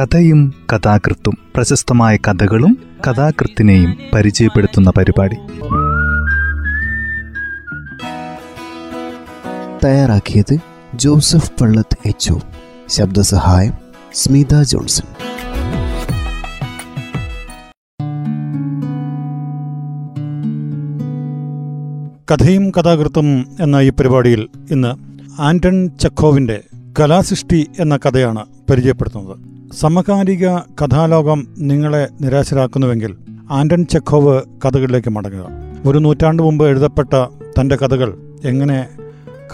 കഥയും കഥാകൃത്തും പ്രശസ്തമായ കഥകളും കഥാകൃത്തിനെയും പരിചയപ്പെടുത്തുന്ന പരിപാടി. തയ്യാറാക്കിയത് ജോസഫ് പള്ളത്ത് എച്ച് ശബ്ദസഹായം സ്മിത ജോൺസൺ. കഥയും കഥാകൃത്തും എന്ന ഈ പരിപാടിയിൽ ഇന്ന് ആന്റൺ ചക്കോവിന്റെ കലാസൃഷ്ടി എന്ന കഥയാണ് പരിചയപ്പെടുത്തുന്നത്. സമകാലിക കഥാലോകം നിങ്ങളെ നിരാശരാക്കുന്നുവെങ്കിൽ ആന്റൺ ചെക്കോവ് കഥകളിലേക്ക് മടങ്ങുക. ഒരു നൂറ്റാണ്ട് മുമ്പ് എഴുതപ്പെട്ട തന്റെ കഥകൾ എങ്ങനെ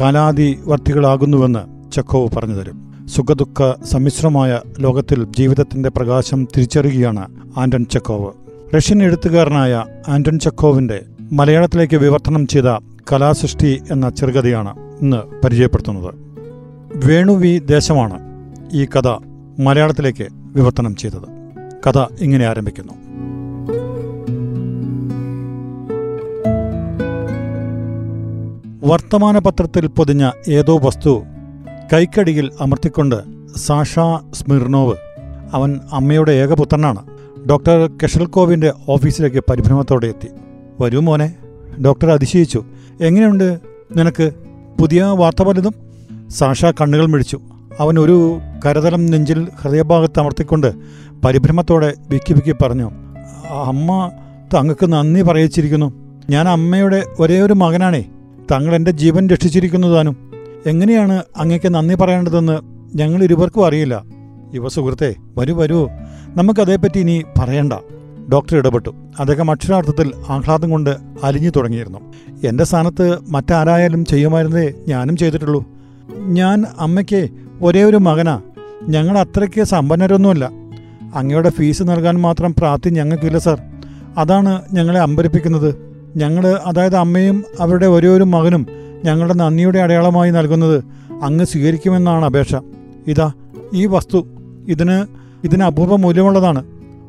കാലാതിവർത്തികളാകുന്നുവെന്ന് ചെക്കോവ് പറഞ്ഞു തരും സുഖദുഃഖ സമ്മിശ്രമായ ലോകത്തിൽ ജീവിതത്തിന്റെ പ്രകാശം തിരിച്ചറിയുകയാണ് ആന്റൺ ചെക്കോവ്. റഷ്യൻ എഴുത്തുകാരനായ ആന്റൺ ചെക്കോവിന്റെ മലയാളത്തിലേക്ക് വിവർത്തനം ചെയ്ത കലാസൃഷ്ടി എന്ന ചെറുകഥയാണ് ഇന്ന് പരിചയപ്പെടുത്തുന്നത്. വേണു വി ദേശമാണ് ഈ കഥ മലയാളത്തിലേക്ക് വിവർത്തനം ചെയ്തത്. കഥ ഇങ്ങനെ ആരംഭിക്കുന്നു. വർത്തമാന പത്രത്തിൽ പൊതിഞ്ഞ ഏതോ വസ്തു കൈക്കടിയിൽ അമർത്തിക്കൊണ്ട് സാഷ സ്മിർനോവ് അവൻ അമ്മയുടെ ഏകപുത്രനാണ് ഡോക്ടർ കെഷൽകോവിന്റെ ഓഫീസിലേക്ക് പരിഭ്രമത്തോടെ എത്തി. വരൂ മോനെ ഡോക്ടർ അതിശയിച്ചു. എങ്ങനെയുണ്ട്? നിനക്ക് പുതിയ വാർത്ത പലതും? സാഷ കണ്ണുകൾ മിഴിച്ചു. അവൻ ഒരു കരതലം നെഞ്ചിൽ ഹൃദയഭാഗത്ത് അമർത്തിക്കൊണ്ട് പരിഭ്രമത്തോടെ വിക്കി വിക്കി പറഞ്ഞു അമ്മ തങ്ങൾക്ക് നന്ദി പറയിച്ചിരിക്കുന്നു. ഞാൻ അമ്മയുടെ ഒരേ ഒരു മകനാണേ. തങ്ങൾ എന്റെ ജീവൻ രക്ഷിച്ചിരിക്കുന്നു താനും. എങ്ങനെയാണ് അങ്ങേക്ക് നന്ദി പറയേണ്ടതെന്ന് ഞങ്ങൾ ഇരുവർക്കും അറിയില്ല. യുവ സുഹൃത്തെ വരൂ വരൂ. നമുക്കതേപ്പറ്റി ഇനി പറയണ്ട. ഡോക്ടർ ഇടപെട്ടു. അദ്ദേഹം അക്ഷരാർത്ഥത്തിൽ ആഹ്ലാദം കൊണ്ട് അലിഞ്ഞു തുടങ്ങിയിരുന്നു. എന്റെ സ്ഥാനത്ത് മറ്റാരായാലും ചെയ്യുമായിരുന്നേ ഞാനും ചെയ്തിട്ടുള്ളൂ. ഞാൻ അമ്മയ്ക്ക് ഒരേ ഒരു മകനാ. ഞങ്ങൾ അത്രയ്ക്ക് സമ്പന്നരൊന്നുമല്ല. അങ്ങയുടെ ഫീസ് നൽകാൻ മാത്രം പ്രാപ്തി ഞങ്ങൾക്കില്ല സർ. അതാണ് ഞങ്ങളെ അമ്പരിപ്പിക്കുന്നത്. ഞങ്ങൾ അതായത് അമ്മയും അവരുടെ ഒരേ ഒരു മകനും ഞങ്ങളുടെ നന്ദിയുടെ അടയാളമായി നൽകുന്നത് അങ്ങ് സ്വീകരിക്കുമെന്നാണ് അപേക്ഷ. ഇതാ ഈ വസ്തു. ഇതിന് ഇതിന് അപൂർവ മൂല്യമുള്ളതാണ്.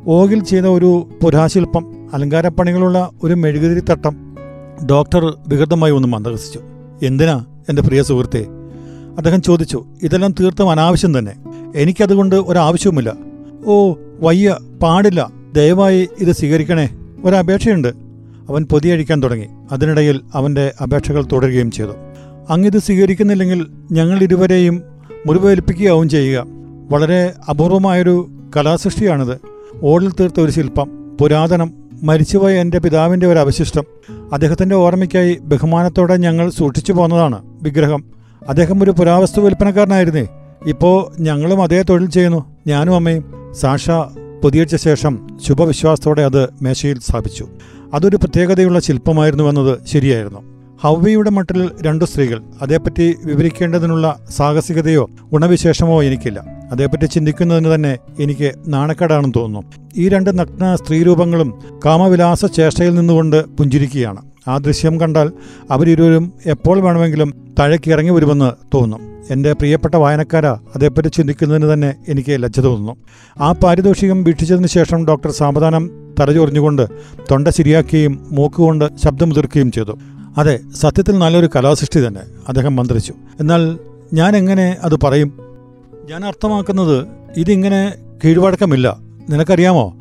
ഓഗിൽ ചെയ്ത ഒരു പുരാശില്പം അലങ്കാരപ്പണികളുള്ള ഒരു മെഴുകുതിരി തട്ടം. ഡോക്ടർ വികൃതമായി ഒന്ന് മന്ദഹസിച്ചു. എന്തിനാ എന്റെ പ്രിയ സുഹൃത്തെ? അദ്ദേഹം ചോദിച്ചു ഇതെല്ലാം തീർത്തും അനാവശ്യം തന്നെ. എനിക്കതുകൊണ്ട് ഒരാവശ്യവുമില്ല. ഓ വയ്യ പാടില്ല. ദയവായി ഇത് സ്വീകരിക്കണേ. ഒരപേക്ഷയുണ്ട്. അവൻ പൊതിയഴിക്കാൻ തുടങ്ങി. അതിനിടയിൽ അവന്റെ അപേക്ഷകൾ തുടരുകയും ചെയ്തു. അങ്ങിത് സ്വീകരിക്കുന്നില്ലെങ്കിൽ ഞങ്ങൾ ഇരുവരെയും മുറിവേൽപ്പിക്കുകയാവും ചെയ്യുക. വളരെ അപൂർവമായൊരു കലാസൃഷ്ടിയാണിത്. ഓടിൽ തീർത്ത ഒരു ശില്പം പുരാതനം മരിച്ചുപോയ എന്റെ പിതാവിന്റെ ഒരു അവശിഷ്ടം. അദ്ദേഹത്തിന്റെ ഓർമ്മയ്ക്കായി ബഹുമാനത്തോടെ ഞങ്ങൾ സൂക്ഷിച്ചു പോന്നതാണ് വിഗ്രഹം. അദ്ദേഹം ഒരു പുരാവസ്തു വിൽപ്പനക്കാരനായിരുന്നേ. ഇപ്പോൾ ഞങ്ങളും അതേ തൊഴിൽ ചെയ്യുന്നു. ഞാനും അമ്മയും. സാഷ പൊതിയടിച്ച ശേഷം ശുഭവിശ്വാസത്തോടെ അത് മേശയിൽ സ്ഥാപിച്ചു. അതൊരു പ്രത്യേകതയുള്ള ശില്പമായിരുന്നു എന്നത് ശരിയായിരുന്നു. ഹവ്വയുടെ മട്ടിൽ രണ്ടു സ്ത്രീകൾ. അതേപ്പറ്റി വിവരിക്കേണ്ടതിനുള്ള സാഹസികതയോ ഗുണവിശേഷമോ എനിക്കില്ല. അതേപ്പറ്റി ചിന്തിക്കുന്നതിന് തന്നെ എനിക്ക് നാണക്കേടാണെന്ന് തോന്നുന്നു. ഈ രണ്ട് നഗ്ന സ്ത്രീരൂപങ്ങളും കാമവിലാസ ചേഷ്ടയിൽ നിന്നുകൊണ്ട് പുഞ്ചിരിക്കുകയാണ്. ആ ദൃശ്യം കണ്ടാൽ അവരിരുവരും എപ്പോൾ വേണമെങ്കിലും താഴേക്ക് ഇറങ്ങി വരുമെന്ന് തോന്നും. എന്റെ പ്രിയപ്പെട്ട വായനക്കാര അതേപ്പറ്റി ചിന്തിക്കുന്നതിന് തന്നെ എനിക്ക് ലജ്ജ തോന്നുന്നു. ആ പാരിതോഷികം വീക്ഷിച്ചതിന് ശേഷം ഡോക്ടർ സാവധാനം തലചൊറിഞ്ഞുകൊണ്ട് തൊണ്ട ശരിയാക്കുകയും മൂക്കുകൊണ്ട് ശബ്ദമുതിർക്കുകയും ചെയ്തു. അതെ സത്യത്തിൽ നല്ലൊരു കലാസൃഷ്ടി തന്നെ അദ്ദേഹം മന്ത്രിച്ചു. എന്നാൽ ഞാൻ എങ്ങനെ അത് പറയും? ഞാൻ അർത്ഥമാക്കുന്നത് ഇതിങ്ങനെ കീഴ്വഴക്കമില്ല. നിനക്കറിയാമോ?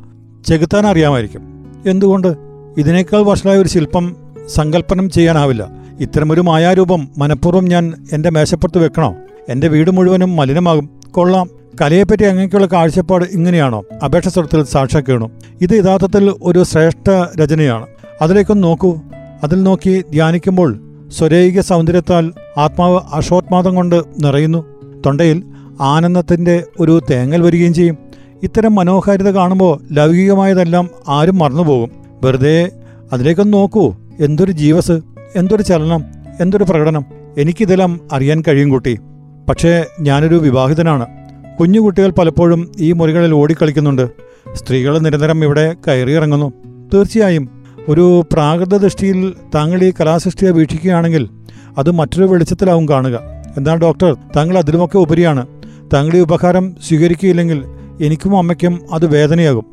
ചെകുത്താൻ അറിയാമായിരിക്കും എന്തുകൊണ്ട്? ഇതിനേക്കാൾ വഷളായ ഒരു ശില്പം സങ്കല്പനം ചെയ്യാനാവില്ല. ഇത്തരമൊരു മായാരൂപം മനഃപൂർവം ഞാൻ എന്റെ മേശപ്പുറത്ത് വെക്കണോ? എന്റെ വീട് മുഴുവനും മലിനമാകും. കൊള്ളാം. കലയെപ്പറ്റി അങ്ങനെയുള്ള കാഴ്ചപ്പാട് ഇങ്ങനെയാണോ? അപേക്ഷ സ്വരത്തിൽ സാക്ഷാക്കേണു ഇത് യഥാർത്ഥത്തിൽ ഒരു ശ്രേഷ്ഠ രചനയാണ്. അതിലേക്കൊന്ന് നോക്കൂ. അതിൽ നോക്കി ധ്യാനിക്കുമ്പോൾ സ്വരൈക സൗന്ദര്യത്താൽ ആത്മാവ് അഷോത്മാദം കൊണ്ട് നിറയുന്നു. തൊണ്ടയിൽ ആനന്ദത്തിന്റെ ഒരു തേങ്ങൽ വരികയും ചെയ്യും. ഇത്തരം മനോഹാരിത കാണുമ്പോൾ ലൗകികമായതെല്ലാം ആരും മറന്നുപോകും. വെറുതെ അതിലേക്കൊന്ന് നോക്കൂ. എന്തൊരു ജീവസ് എന്തൊരു ചലനം എന്തൊരു പ്രകടനം. എനിക്കിതെല്ലാം അറിയാൻ കഴിയും കുട്ടി. പക്ഷേ ഞാനൊരു വിവാഹിതനാണ്. കുഞ്ഞു കുട്ടികൾ പലപ്പോഴും ഈ മുറികളിൽ ഓടിക്കളിക്കുന്നുണ്ട്. സ്ത്രീകൾ നിരന്തരം ഇവിടെ കയറിയിറങ്ങുന്നു. തീർച്ചയായും ഒരു പ്രാകൃത ദൃഷ്ടിയിൽ താങ്കൾ ഈ കലാസൃഷ്ടിയെ വീക്ഷിക്കുകയാണെങ്കിൽ അത് മറ്റൊരു വെളിച്ചത്തിലാവും കാണുക. എന്നാൽ ഡോക്ടർ താങ്കൾ അതിലുമൊക്കെ ഉപരിയാണ്. താങ്കൾ ഈ ഉപകാരം സ്വീകരിക്കുകയില്ലെങ്കിൽ എനിക്കും അമ്മയ്ക്കും അത് വേദനയാകും.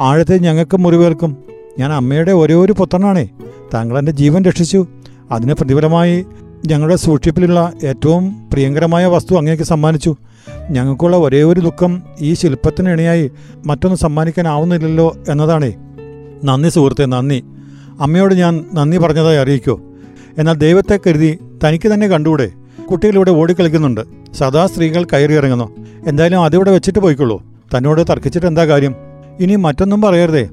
ആഴത്തെ ഞങ്ങൾക്കും മുറിവേൽക്കും. ഞാൻ അമ്മയുടെ ഒരേ ഒരു പുത്രനാണേ. താങ്കൾ എന്റെ ജീവൻ രക്ഷിച്ചു. അതിന് പ്രതിഫലമായി ഞങ്ങളുടെ സൂക്ഷിപ്പിലുള്ള ഏറ്റവും പ്രിയങ്കരമായ വസ്തു അങ്ങേക്ക് സമ്മാനിച്ചു. ഞങ്ങൾക്കുള്ള ഒരേ ഒരു ദുഃഖം ഈ ശില്പത്തിന് ഇണയായി മറ്റൊന്ന് സമ്മാനിക്കാനാവുന്നില്ലല്ലോ എന്നതാണേ. നന്ദി സുഹൃത്തെ നന്ദി. അമ്മയോട് ഞാൻ നന്ദി പറഞ്ഞതായി അറിയിക്കോ. എന്നാൽ ദൈവത്തെ കരുതി തനിക്ക് തന്നെ കണ്ടുകൂടെ? കുട്ടികളിവിടെ ഓടിക്കളിക്കുന്നുണ്ട്. സദാ സ്ത്രീകൾ കയറി ഇറങ്ങുന്നു. എന്തായാലും അതിവിടെ വെച്ചിട്ട് പോയിക്കൊള്ളൂ. തന്നോട് തർക്കിച്ചിട്ട് എന്താ കാര്യം? ഇനി മറ്റൊന്നും പറയരുതേ.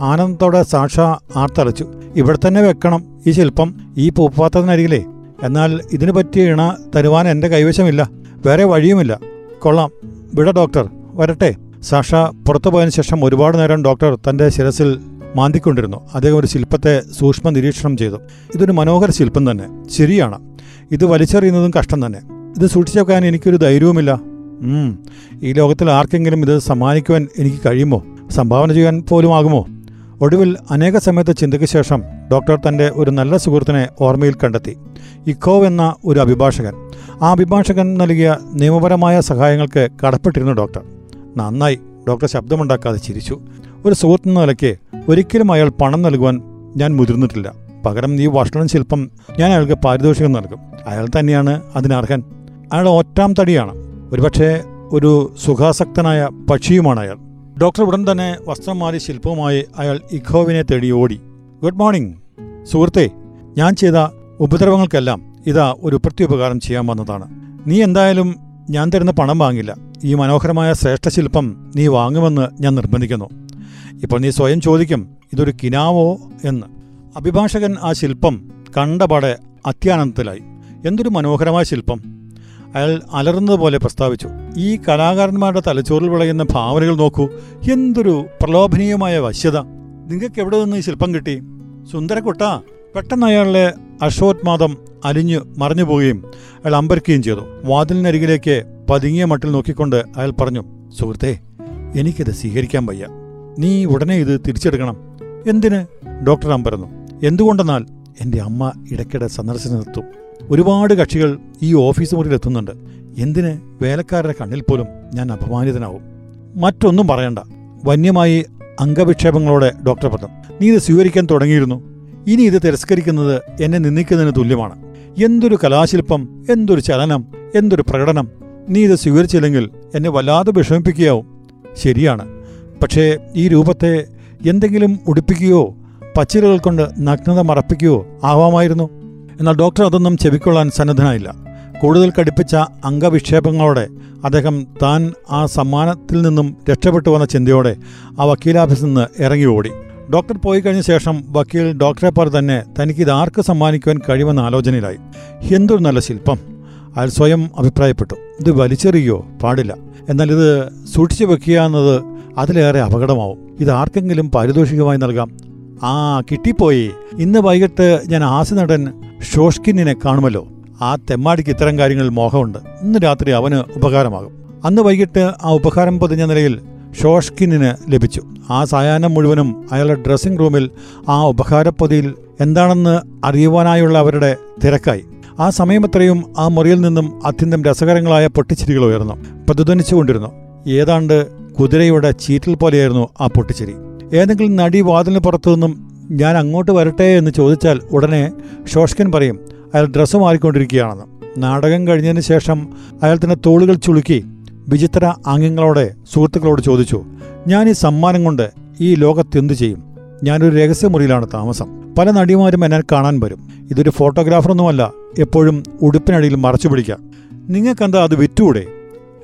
ആനന്ദത്തോടെ സാക്ഷ ആർത്തലച്ചു ഇവിടെ തന്നെ വെക്കണം ഈ ശില്പം ഈ പൂപ്പാത്രത്തിനരികിലേ. എന്നാൽ ഇതിനു പറ്റിയ ഇണ തരുവാൻ എന്റെ കൈവശമില്ല. വേറെ വഴിയുമില്ല. കൊള്ളാം. വിട ഡോക്ടർ. വരട്ടെ. സാഷ പുറത്തു പോയതിനു ശേഷം ഒരുപാട് നേരം ഡോക്ടർ തന്റെ ശിരസിൽ മാന്തിക്കൊണ്ടിരുന്നു. അദ്ദേഹം ഒരു ശില്പത്തെ സൂക്ഷ്മ നിരീക്ഷണം ചെയ്തു. ഇതൊരു മനോഹര ശില്പം തന്നെ. ശരിയാണ്. ഇത് വലിച്ചെറിയുന്നതും കഷ്ടം തന്നെ. ഇത് സൂക്ഷിച്ചു വെക്കാൻ എനിക്കൊരു ധൈര്യവുമില്ല. ഈ ലോകത്തിൽ ആർക്കെങ്കിലും ഇത് സമ്മാനിക്കുവാൻ എനിക്ക് കഴിയുമോ? സംഭാവന ചെയ്യാൻ പോലും ആകുമോ ഒടുവിൽ അനേക സമയത്ത് ചിന്തയ്ക്ക് ശേഷം ഡോക്ടർ തന്റെ ഒരു നല്ല സുഹൃത്തിനെ ഓർമ്മയിൽ കണ്ടെത്തി. ഇക്കോവ് എന്ന ഒരു അഭിഭാഷകൻ. ആ അഭിഭാഷകൻ നൽകിയ നിയമപരമായ സഹായങ്ങൾക്ക് കടപ്പെട്ടിരുന്നു ഡോക്ടർ. നന്നായി ഡോക്ടർ ശബ്ദമുണ്ടാക്കാതെ ചിരിച്ചു. ഒരു സുഹൃത്തെന്ന നിലയ്ക്ക് ഒരിക്കലും അയാൾ പണം നൽകുവാൻ ഞാൻ മുതിർന്നിട്ടില്ല. പകരം നീ ഭക്ഷണം ശില്പം ഞാൻ അയാൾക്ക് പാരിതോഷികം നൽകും. അയാൾ തന്നെയാണ് അതിനർഹൻ അയാൾ ഒറ്റാം തടിയാണ്. ഒരുപക്ഷെ ഒരു സുഖാസക്തനായ പക്ഷിയുമാണ് അയാൾ. ഡോക്ടർ ഉടൻ തന്നെ വസ്ത്രം മാറി ശില്പവുമായി അയാൾ ഇഖോവിനെ തേടി ഓടി. ഗുഡ് മോർണിംഗ് സുഹൃത്തെ ഞാൻ ചെയ്ത ഉപദ്രവങ്ങൾക്കെല്ലാം ഇതാ ഒരു പ്രത്യുപകാരം ചെയ്യാൻ വന്നതാണ്. നീ എന്തായാലും ഞാൻ തരുന്ന പണം വാങ്ങില്ല. ഈ മനോഹരമായ ശ്രേഷ്ഠ ശില്പം നീ വാങ്ങുമെന്ന് ഞാൻ നിർബന്ധിക്കുന്നു. ഇപ്പോൾ നീ സ്വയം ചോദിക്കും ഇതൊരു കിനാവോ? എന്ന്. അഭിഭാഷകൻ ആ ശില്പം കണ്ടപാടെ അത്യാനന്ദത്തിലായി എന്തൊരു മനോഹരമായ ശില്പം. അയാൾ അലറുന്നതുപോലെ പ്രസ്താവിച്ചു ഈ കലാകാരന്മാരുടെ തലച്ചോറിൽ വിളയുന്ന ഭാവനകൾ നോക്കൂ. എന്തൊരു പ്രലോഭനീയമായ വശ്യത. നിങ്ങൾക്ക് എവിടെ നിന്ന് ഈ ശില്പം കിട്ടി? സുന്ദരക്കുട്ട പെട്ടെന്ന് അയാളുടെ അശ്വോത്മാദം അലിഞ്ഞു മറിഞ്ഞു പോവുകയും അയാൾ അമ്പരിക്കുകയും ചെയ്തു. വാതിലിനരികിലേക്ക് പതുങ്ങിയ മട്ടിൽ നോക്കിക്കൊണ്ട് അയാൾ പറഞ്ഞു സുഹൃത്തേ എനിക്കിത് സ്വീകരിക്കാൻ വയ്യ. നീ ഉടനെ ഇത് തിരിച്ചെടുക്കണം. എന്തിന്? ഡോക്ടർ അമ്പരന്നു എന്തുകൊണ്ടെന്നാൽ എന്റെ അമ്മ ഇടയ്ക്കിടെ സന്ദർശനത്തെത്തും ഒരുപാട് കക്ഷികൾ ഈ ഓഫീസ് മുറിയിൽ എത്തുന്നുണ്ട്. എന്തിന് വേലക്കാരുടെ കണ്ണിൽ പോലും ഞാൻ അപമാനിതനാവും? മറ്റൊന്നും പറയണ്ട. വന്യമായി അംഗവിക്ഷേപങ്ങളോടെ ഡോക്ടർ പറഞ്ഞു നീ ഇത് സ്വീകരിക്കാൻ തുടങ്ങിയിരുന്നു. ഇനി ഇത് തിരസ്കരിക്കുന്നത് എന്നെ നിന്ദിക്കുന്നതിന് തുല്യമാണ്. എന്തൊരു കലാശില്പം എന്തൊരു ചലനം എന്തൊരു പ്രകടനം. നീ ഇത് സ്വീകരിച്ചില്ലെങ്കിൽ എന്നെ വല്ലാതെ വിഷമിപ്പിക്കുകയാവും. ശരിയാണ്. പക്ഷേ ഈ രൂപത്തെ എന്തെങ്കിലും ഉടുപ്പിക്കുകയോ പച്ചിലകൾ കൊണ്ട് നഗ്നത മറപ്പിക്കുകയോ ആവാമായിരുന്നു. എന്നാൽ ഡോക്ടർ അതൊന്നും ചെവിക്കൊള്ളാൻ സന്നദ്ധനായില്ല. കൂടുതൽ കടുപ്പിച്ച അംഗവിക്ഷേപങ്ങളോടെ അദ്ദേഹം താൻ ആ സമ്മാനത്തിൽ നിന്നും രക്ഷപ്പെട്ടു വന്ന ചിന്തയോടെ ആ വക്കീലാഫീസിൽ നിന്ന് ഇറങ്ങി ഓടി. ഡോക്ടർ പോയി കഴിഞ്ഞ ശേഷം വക്കീൽ ഡോക്ടറെ പോലെ തന്നെ തനിക്ക് ഇത് ആർക്ക് സമ്മാനിക്കുവാൻ കഴിയുമെന്ന ആലോചനയിലായി. എന്തൊരു നല്ല ശില്പം. അയാൾ സ്വയം അഭിപ്രായപ്പെട്ടു. ഇത് വലിച്ചെറിയോ? പാടില്ല. എന്നാൽ ഇത് സൂക്ഷിച്ചു വെക്കുക എന്നത് അതിലേറെ അപകടമാവും. ഇത് ആർക്കെങ്കിലും പാരിതോഷികമായി നൽകാം. ആ കിട്ടിപ്പോയി. ഇന്ന് വൈകിട്ട് ഞാൻ ആസി നടൻ ഷോഷ്കിന്നിനെ കാണുമല്ലോ. ആ തെമ്മാടിക്ക് ഇത്തരം കാര്യങ്ങളിൽ മോഹമുണ്ട്. ഇന്ന് രാത്രി അവന് ഉപകാരമാകും. അന്ന് വൈകിട്ട് ആ ഉപകാരം പൊതിഞ്ഞ നിലയിൽ ഷോഷ്കിന്നിന് ലഭിച്ചു. ആ സായാഹ്നം മുഴുവനും അയാളുടെ ഡ്രസ്സിംഗ് റൂമിൽ ആ ഉപകാരപ്പൊതിയിൽ എന്താണെന്ന് അറിയുവാനായുള്ള അവരുടെ തിരക്കായി. ആ സമയമത്രയും ആ മുറിയിൽ നിന്നും അത്യന്തം രസകരങ്ങളായ പൊട്ടിച്ചിരികൾ ഉയർന്നു. പ്രതിധ്വനിച്ചുകൊണ്ടിരുന്നു ഏതാണ്ട് കുതിരയുടെ ചീറ്റൽ പോലെയായിരുന്നു ആ പൊട്ടിച്ചിരി. ഏതെങ്കിലും നടി വാതിലിന് പുറത്തു നിന്നും ഞാൻ അങ്ങോട്ട് വരട്ടെ എന്ന് ചോദിച്ചാൽ ഉടനെ ഷോഷ്കൻ പറയും അയാൾ ഡ്രസ്സ് മാറിക്കൊണ്ടിരിക്കുകയാണെന്ന്. നാടകം കഴിഞ്ഞതിന് ശേഷം അയാൾ തന്നെ തോളുകൾ ചുളുക്കി വിചിത്ര ആംഗ്യങ്ങളോടെ സുഹൃത്തുക്കളോട് ചോദിച്ചു ഞാൻ ഈ സമ്മാനം കൊണ്ട് ഈ ലോകത്ത് എന്തു ചെയ്യും? ഞാനൊരു രഹസ്യമുറിയിലാണ് താമസം. പല നടിമാരും എന്നെ കാണാൻ വരും. ഇതൊരു ഫോട്ടോഗ്രാഫറൊന്നുമല്ല എപ്പോഴും ഉടുപ്പിനടിയിൽ മറച്ചു പിടിക്കാം. നിങ്ങൾക്കെന്താ അത് വിറ്റൂടെ?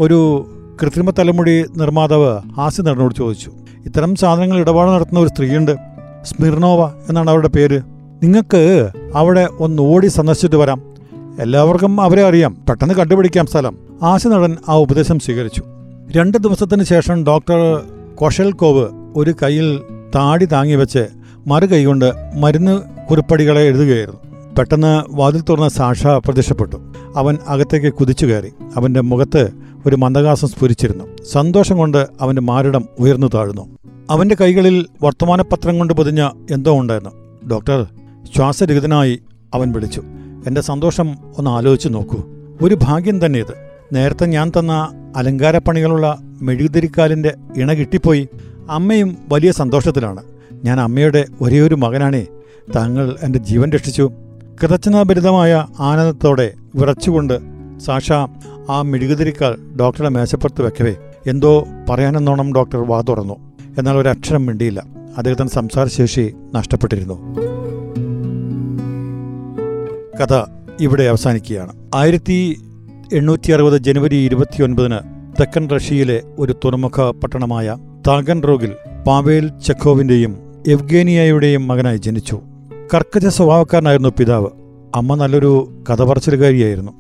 ഒരു കൃത്രിമ തലമുടി നിർമ്മാതാവ് ഹാസ്യ നടനോട് ചോദിച്ചു ഇത്തരം സാധനങ്ങൾ ഇടപാട് നടത്തുന്ന ഒരു സ്ത്രീയുണ്ട്. സ്മിർനോവ എന്നാണ് അവരുടെ പേര്. നിങ്ങൾക്ക് അവിടെ ഒന്ന് ഓടി സന്ദർശിച്ചിട്ട് വരാം. എല്ലാവർക്കും അവരെ അറിയാം. പെട്ടെന്ന് കണ്ടുപിടിക്കാം സ്ഥലം. ആശനടൻ ആ ഉപദേശം സ്വീകരിച്ചു. രണ്ട് ദിവസത്തിന് ശേഷം ഡോക്ടർ കൊഷൽകോവ് ഒരു കയ്യിൽ താടി താങ്ങി വെച്ച് മറു കൈകൊണ്ട് മരുന്ന് കുറിപ്പടികളെ എഴുതുകയായിരുന്നു. പെട്ടെന്ന് വാതിൽ തുറന്ന സാഷ പ്രത്യക്ഷപ്പെട്ടു. അവൻ അകത്തേക്ക് കുതിച്ചു കയറി. അവന്റെ മുഖത്ത് ഒരു മന്ദഹാസം സ്ഫുരിച്ചിരുന്നു. സന്തോഷം കൊണ്ട് അവന്റെ മാരിടം ഉയർന്നു താഴ്ന്നു. അവന്റെ കൈകളിൽ വർത്തമാനപത്രം കൊണ്ട് പൊതിഞ്ഞ എന്തോ ഉണ്ടായിരുന്നു. ഡോക്ടർ ശ്വാസരഹിതനായി അവൻ വിളിച്ചു. എന്റെ സന്തോഷം ഒന്ന് ആലോചിച്ചു നോക്കൂ. ഒരു ഭാഗ്യം തന്നെ ഇത് നേരത്തെ ഞാൻ തന്ന അലങ്കാരപ്പണികളുള്ള മെഴുകുതിരിക്കാലിന്റെ ഇണ കിട്ടിപ്പോയി. അമ്മയും വലിയ സന്തോഷത്തിലാണ്. ഞാൻ അമ്മയുടെ ഒരേയൊരു മകനാണേ. താങ്കൾ എന്റെ ജീവൻ രക്ഷിച്ചു. കൃതജ്ഞതാഭരിതമായ ആനന്ദത്തോടെ വിറച്ചുകൊണ്ട് സാഷ ആ മെഴുകുതിരിക്കാൽ ഡോക്ടറുടെ മേശപ്പുറത്ത് വെക്കവേ. എന്തോ പറയാനെന്നോണം ഡോക്ടർ വാ തുറന്നു. എന്നാൽ ഒരു അക്ഷരം മിണ്ടിയില്ല. അദ്ദേഹത്തിന് സംസാരശേഷി നഷ്ടപ്പെട്ടിരുന്നു. കഥ ഇവിടെ അവസാനിക്കുകയാണ്. ആയിരത്തി എണ്ണൂറ്റി അറുപത് ജനുവരി ഇരുപത്തിയൊൻപതിന് തെക്കൻ റഷ്യയിലെ ഒരു തുറമുഖ പട്ടണമായ താഗൻ റോഗിൽ പാവേൽ ചെക്കോവിന്റെയും എവ്ഗേനിയയുടെയും മകനായി ജനിച്ചു. കർക്കശ സ്വഭാവക്കാരനായിരുന്നു പിതാവ്. അമ്മ നല്ലൊരു കഥ പറച്ചിലുകാരിയായിരുന്നു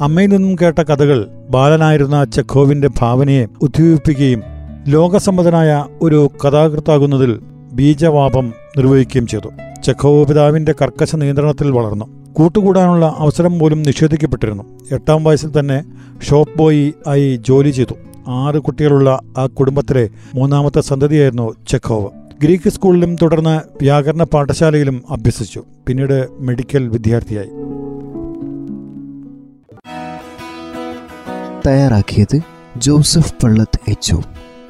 അമ്മയിൽ നിന്നും കേട്ട കഥകൾ ബാലനായിരുന്ന ചെക്കോവിന്റെ ഭാവനയെ ഉദ്ദീപിപ്പിക്കുകയും ലോകസമ്മതനായ ഒരു കഥാകൃത്താകുന്നതിൽ ബീജവാപം നിർവഹിക്കുകയും ചെയ്തു. ചെക്കോവ് പിതാവിന്റെ കർക്കശ നിയന്ത്രണത്തിൽ വളർന്നു. കൂട്ടുകൂടാനുള്ള അവസരം പോലും നിഷേധിക്കപ്പെട്ടിരുന്നു. എട്ടാം വയസ്സിൽ തന്നെ ഷോപ്പ് ബോയി ആയി ജോലി ചെയ്തു. ആറ് കുട്ടികളുള്ള ആ കുടുംബത്തിലെ മൂന്നാമത്തെ സന്തതിയായിരുന്നു ചെഖോവ് ഗ്രീക്ക് സ്കൂളിലും തുടർന്ന് വ്യാകരണ പാഠശാലയിലും അഭ്യസിച്ചു. പിന്നീട് മെഡിക്കൽ വിദ്യാർത്ഥിയായി. തയ്യാറാക്കിയത് ജോസഫ് പള്ളത്ത് എച്ച്